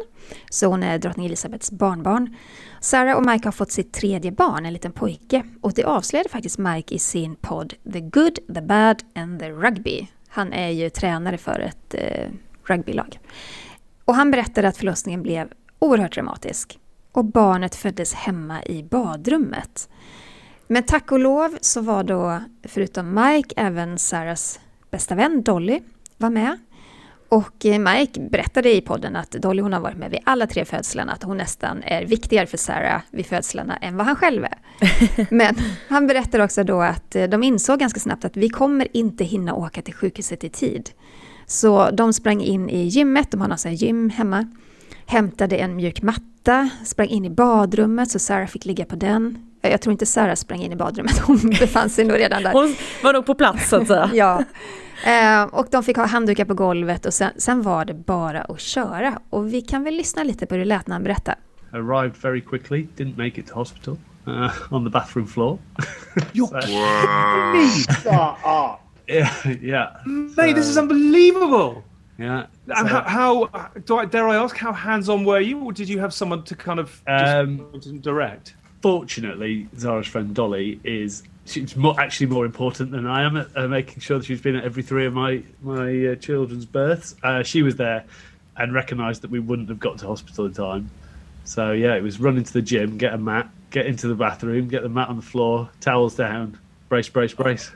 så hon är drottning Elizabeths barnbarn. Sarah och Mike har fått sitt tredje barn, en liten pojke. Och det avslöjade faktiskt Mike i sin podd The Good, The Bad and The Rugby. Han är ju tränare för ett eh, rugbylag. Och han berättade att förlossningen blev oerhört dramatisk. Och barnet föddes hemma i badrummet. Men tack och lov så var då, förutom Mike, även Sarahs bästa vän Dolly var med. Och eh, Mike berättade i podden att Dolly hon har varit med vid alla tre födslarna, att hon nästan är viktigare för Sarah vid födslarna än vad han själv är. (laughs) Men han berättar också då att eh, de insåg ganska snabbt att vi kommer inte hinna åka till sjukhuset i tid. Så de sprang in i gymmet, de har någon gym hemma, hämtade en mjuk matta, sprang in i badrummet så Sarah fick ligga på den. Jag tror inte Sarah sprang in i badrummet, (laughs) hon befann sig nog redan där. Hon var nog på plats så att säga. ja. Eh, och de fick ha handdukar på golvet och sen, sen, var det bara att köra. Och vi kan väl lyssna lite på hur det lät när han berättade. Arrived very quickly, didn't make it to hospital. Uh, on the bathroom floor. You're kidding me! Yeah, (laughs) yeah. Mate, this is unbelievable! Yeah. And how, how do I dare I ask how hands-on were you, or did you have someone to kind of Um, direct? Fortunately, Zara's friend Dolly is she's more, actually more important than I am at uh, making sure that she's been at every three of my my uh, children's births. Uh, she was there and recognised that we wouldn't have got to hospital in time. So yeah, it was run into the gym, get a mat, get into the bathroom, get the mat on the floor, towels down, brace, brace, brace.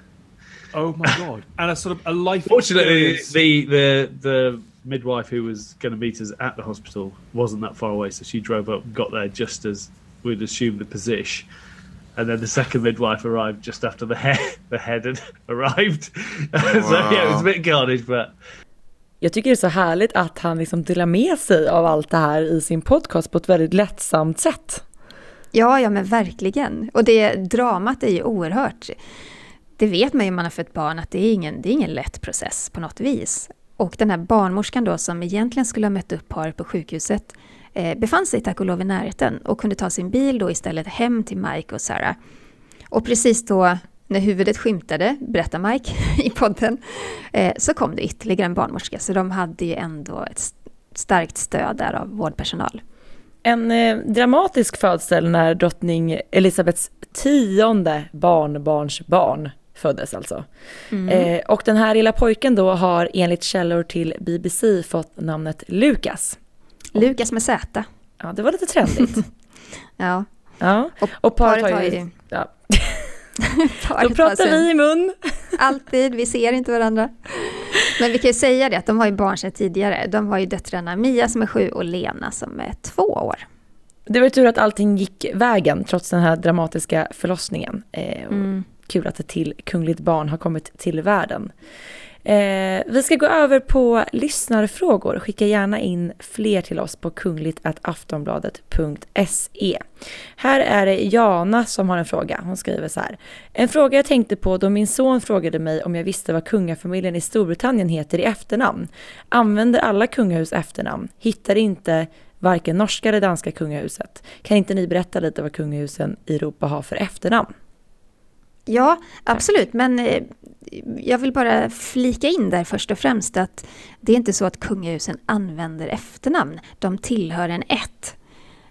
Oh my god! and a sort of a life. Fortunately, the the the midwife who was going to meet us at the hospital wasn't that far away, so she drove up and got there just as we'd assumed the position. And then the second midwife arrived just after the head (laughs) the head had (laughs) arrived. (laughs) so yeah, it was a bit carnage, but Jag tycker det är så härligt att han liksom delar med sig av allt det här i sin podcast på ett väldigt lättsamt sätt. Ja, ja men verkligen. Och det dramat är ju oerhört. Det vet man ju om man har fött barn att det är ingen, det är ingen lätt process på något vis. Och den här barnmorskan då som egentligen skulle ha mött upp paret på sjukhuset eh, befann sig tack och lov i närheten och kunde ta sin bil då istället hem till Mike och Sarah. Och precis då när huvudet skymtade, berättar Mike (laughs) i podden, eh, så kom det ytterligare en barnmorska. Så de hade ju ändå ett starkt stöd där av vårdpersonal. En eh, dramatisk födsel när drottning Elisabeths tionde barnbarnsbarn föddes alltså. Mm. Eh, och den här lilla pojken då har enligt källor till BBC fått namnet Lukas. Lukas med Z. Ja, det var lite trendigt. (laughs) Ja. ja. Och, Och paret paret har ju... Ja. (laughs) Då pratar vi i mun. (laughs) Alltid, vi ser inte varandra. Men vi kan ju säga det att de har ju barn sedan tidigare. De har ju döttrarna Mia som är sju och Lena som är två år. Det var tur att allting gick vägen trots den här dramatiska förlossningen. Eh, Mm. Kul att ett till kungligt barn har kommit till världen. Eh, vi ska gå över på lyssnarfrågor. Skicka gärna in fler till oss på kungligt.aftonbladet.se. Här är det Jana som har en fråga. Hon skriver så här. En fråga jag tänkte på då min son frågade mig om jag visste vad kungafamiljen i Storbritannien heter i efternamn. Använder alla kungahus efternamn? Hittar inte varken norska eller danska kungahuset. Kan inte ni berätta lite vad kungahusen i Europa har för efternamn? Ja, absolut. Men eh, jag vill bara flika in där först och främst att det är inte så att kungahusen använder efternamn. De tillhör en ett.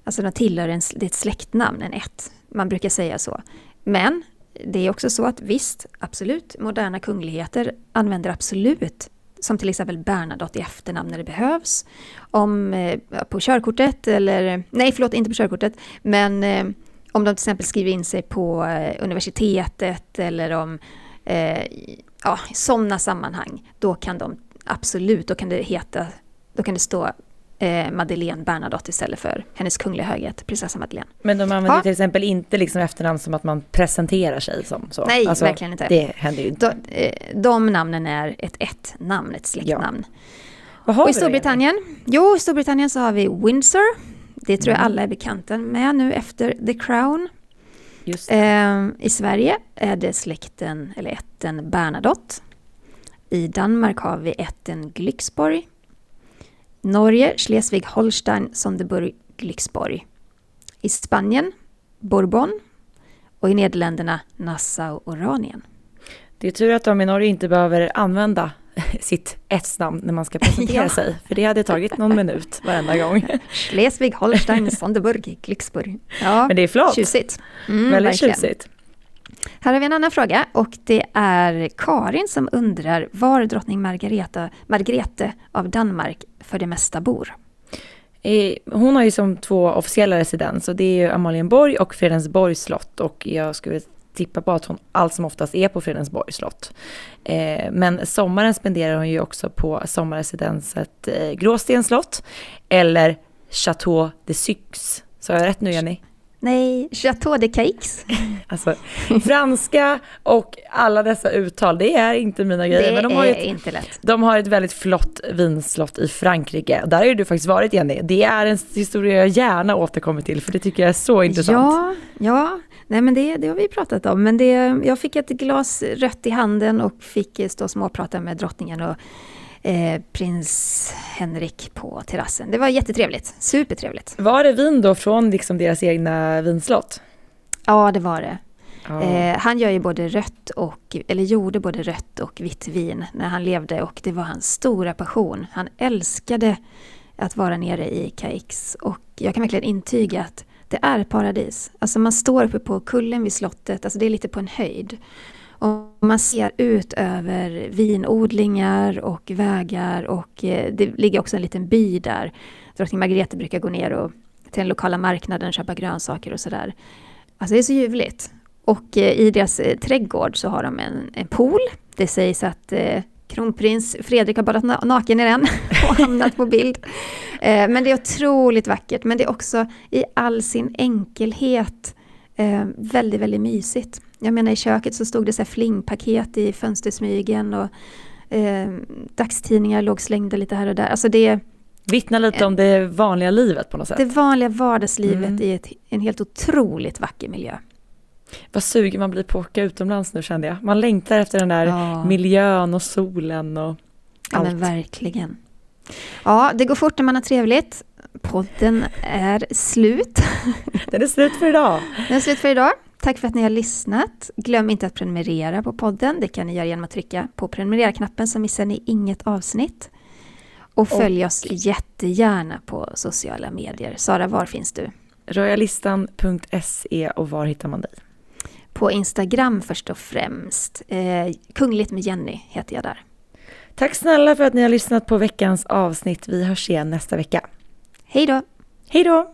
Alltså de tillhör en, det är ett släktnamn, en ett. Man brukar säga så. Men det är också så att visst, absolut, moderna kungligheter använder absolut som till exempel Bernadotte i efternamn när det behövs. Om, eh, på körkortet eller, nej förlåt, inte på körkortet, men eh, om de till exempel skriver in sig på eh, universitetet eller om eh, ja, sådana sammanhang, då kan de absolut, då kan det heta, då kan det stå eh, Madeleine Bernadotte istället för hennes kungliga höghet, prinsessa Madeleine. Men de använder Ja. till exempel inte liksom efternamn som att man presenterar sig som så. Nej, Alltså, verkligen inte. Det händer ju inte. De, eh, de namnen är ett ett-namn, ett släktnamn. Vad har Och i? Storbritannien, jo, i Storbritannien så har vi Windsor. Det tror Mm. jag alla är bekanta med nu efter The Crown. Eh, I Sverige är det släkten, eller ätten Bernadotte. I Danmark har vi ätten Glücksborg. Norge, Schleswig-Holstein, Sonderburg, Glücksborg. I Spanien, Bourbon. Och i Nederländerna, Nassau-Oranien. Det är tur att de i Norge inte behöver använda (laughs) sitt ett-namn när man ska presentera (laughs) Ja. sig. För det hade tagit någon minut varenda gång. (laughs) Schleswig-Holstein, Sonderburg, Glücksborg. Ja, Men det är flott. tjusigt. Mm, Väldigt verkligen. tjusigt. Här har vi en annan fråga och det är Karin som undrar var drottning Margareta, Margrethe av Danmark för det mesta bor. Eh, Hon har ju som två officiella residens och det är ju Amalienborg och Fredensborgs slott och jag skulle tippar på att hon allt som oftast är på Fredensborgs slott. Eh, men sommaren spenderar hon ju också på sommarresidenset eh, Gråstens slott eller Chateau de Syx. Sa jag rätt nu Jenny? Nej, Chateau de Caix. Alltså, franska och alla dessa uttal, det är inte mina grejer. Det men de har är ett, inte lätt. de har ett väldigt flott vinslott i Frankrike. Där har ju du faktiskt varit Jenny. Det är en historia jag gärna återkommer till för det tycker jag är så intressant. Ja, ja. Nej men det, det har vi pratat om. Men det, jag fick ett glas rött i handen och fick stå och småprata med drottningen och eh, prins Henrik på terrassen. Det var jättetrevligt, supertrevligt. Var det vin då från liksom deras egna vinslott? Ja, det var det. Ja. Eh, han gör ju både rött och, eller gjorde både rött och vitt vin när han levde och det var hans stora passion. Han älskade att vara nere i Caix och jag kan verkligen intyga att det är paradis. Alltså man står uppe på kullen vid slottet, alltså det är lite på en höjd. Och man ser ut över vinodlingar och vägar och eh, det ligger också en liten by där. Drottning Margrethe brukar gå ner och till den lokala marknaden och köpa grönsaker och sådär. Alltså det är så ljuvligt. Och eh, i deras eh, trädgård så har de en, en pool. Det sägs att kronprins Fredrik har badat naken i den (laughs) och hamnat på bild. Men det är otroligt vackert, men det är också i all sin enkelhet väldigt, väldigt mysigt. Jag menar i köket så stod det så här flingpaket i fönstersmygen och eh, dagstidningar låg slängda lite här och där. Alltså det, Vittnar lite om det vanliga livet på något sätt. det vanliga vardagslivet Mm. i ett, en helt otroligt vacker miljö. Vad sugen man blir på att åka utomlands nu kände jag. Man längtar efter den där Ja. miljön och solen och Ja allt. men verkligen. Ja, det går fort när man har trevligt. Podden är slut. Den är slut för idag. Den är slut för idag. Tack för att ni har lyssnat. Glöm inte att prenumerera på podden. Det kan ni göra genom att trycka på prenumerera-knappen så missar ni inget avsnitt. Och följ oss jättegärna på sociala medier. Sara, var finns du? Royalistan.se och var hittar man dig? På Instagram först och främst. Eh, Kungligt med Jenny heter jag där. Tack snälla för att ni har lyssnat på veckans avsnitt. Vi hörs igen nästa vecka. Hej då! Hej då!